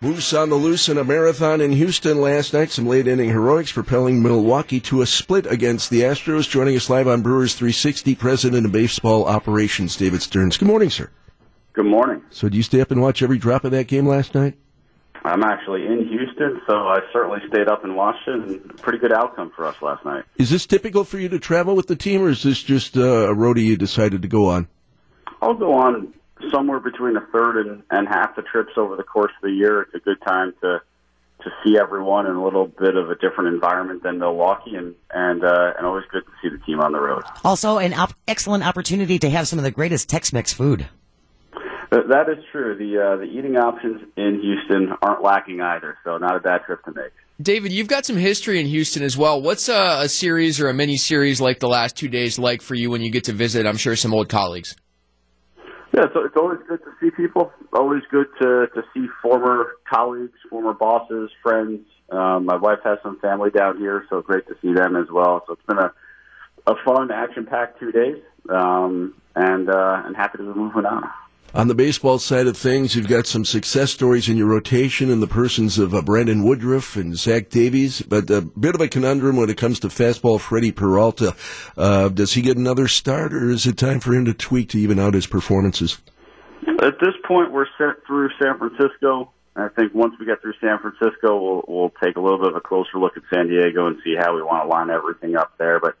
Moose on the loose in a marathon in Houston last night. Some late inning heroics propelling Milwaukee to a split against the Astros. Joining us live on Brewers 360, President of Baseball Operations, David Stearns. Good morning, sir. Good morning. So, do you stay up and watch every drop of that game last night? I'm actually in Houston, so I certainly stayed up and watched it. And pretty good outcome for us last night. Is this typical for you to travel with the team, or is this just uh, a roadie you decided to go on? I'll go on somewhere between a third and, and half the trips over the course of the year. It's a good time to to see everyone in a little bit of a different environment than Milwaukee, and and uh, and always good to see the team on the road. Also, an op- excellent opportunity to have some of the greatest Tex-Mex food. That is true. The uh, the eating options in Houston aren't lacking either, so not a bad trip to make. David, you've got some history in Houston as well. What's a, a series or a mini series like the last two days like for you when you get to visit? I'm sure some old colleagues. Yeah, so it's always good to see people. Always good to to see former colleagues, former bosses, friends. Um, my wife has some family down here, so great to see them as well. So it's been a a fun, action packed two days, um, and uh, and happy to be moving on. On the baseball side of things, you've got some success stories in your rotation in the persons of uh, Brandon Woodruff and Zach Davies, but a bit of a conundrum when it comes to fastball Freddie Peralta. Uh, does he get another start, or is it time for him to tweak to even out his performances? At this point, we're set through San Francisco. I think once we get through San Francisco, we'll, we'll take a little bit of a closer look at San Diego and see how we want to line everything up there. But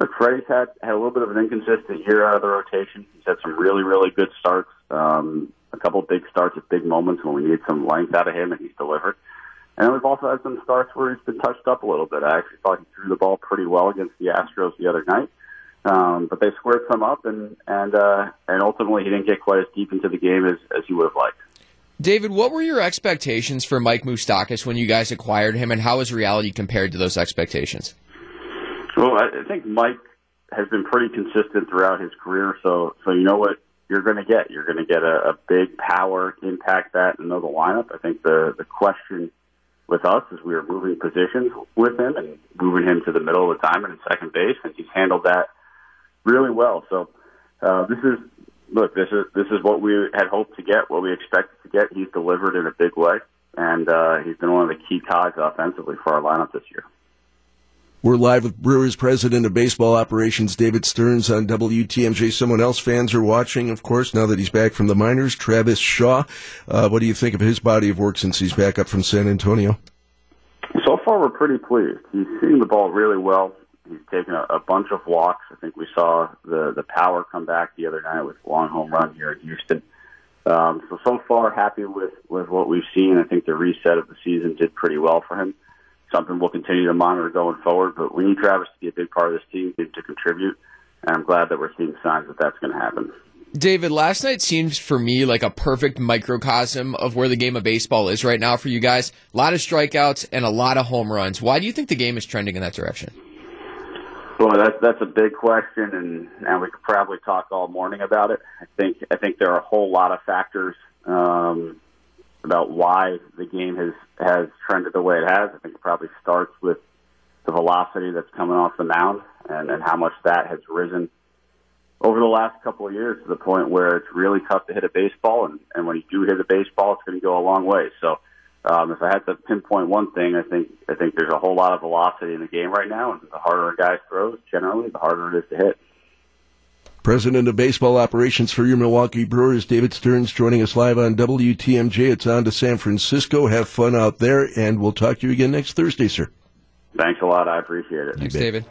Look, Freddie's had had a little bit of an inconsistent year out of the rotation. He's had some really, really good starts, um, a couple of big starts at big moments when we need some length out of him, and he's delivered. And we've also had some starts where he's been touched up a little bit. I actually thought he threw the ball pretty well against the Astros the other night, um, but they squared some up, and and uh, and ultimately he didn't get quite as deep into the game as as he would have liked. David, what were your expectations for Mike Moustakas when you guys acquired him, and how has reality compared to those expectations? Well, I think Mike has been pretty consistent throughout his career, so so you know what you're going to get. You're going to get a, a big power impact bat in the lineup. I think the the question with us is we are moving positions with him and moving him to the middle of the diamond and second base, and he's handled that really well. So uh, this is look, this is this is what we had hoped to get, what we expected to get. He's delivered in a big way, and uh, he's been one of the key cogs offensively for our lineup this year. We're live with Brewers President of Baseball Operations, David Stearns, on WTMJ. Someone else fans are watching, of course, now that he's back from the minors, Travis Shaw. Uh, what do you think of his body of work since he's back up from San Antonio? So far, we're pretty pleased. He's seeing the ball really well. He's taken a, a bunch of walks. I think we saw the, the power come back the other night with a long home run here in Houston. Um, so, so far, happy with, with what we've seen. I think the reset of the season did pretty well for him something we'll continue to monitor going forward. But we need Travis to be a big part of this team to contribute, and I'm glad that we're seeing signs that that's going to happen. David, last night seems for me like a perfect microcosm of where the game of baseball is right now for you guys. A lot of strikeouts and a lot of home runs. Why do you think the game is trending in that direction? Well, that's that's a big question, and and we could probably talk all morning about it. I think I think there are a whole lot of factors um, about why the game has has trended the way it has. I think it probably starts with the velocity that's coming off the mound and, and how much that has risen over the last couple of years to the point where it's really tough to hit a baseball, and, and when you do hit a baseball, it's going to go a long way. So, um, if I had to pinpoint one thing, I think I think there's a whole lot of velocity in the game right now, and the harder a guy throws, generally, the harder it is to hit. President of Baseball Operations for your Milwaukee Brewers, David Stearns, joining us live on WTMJ. It's on to San Francisco. Have fun out there, and we'll talk to you again next Thursday, sir. Thanks a lot. I appreciate it. Thanks, David.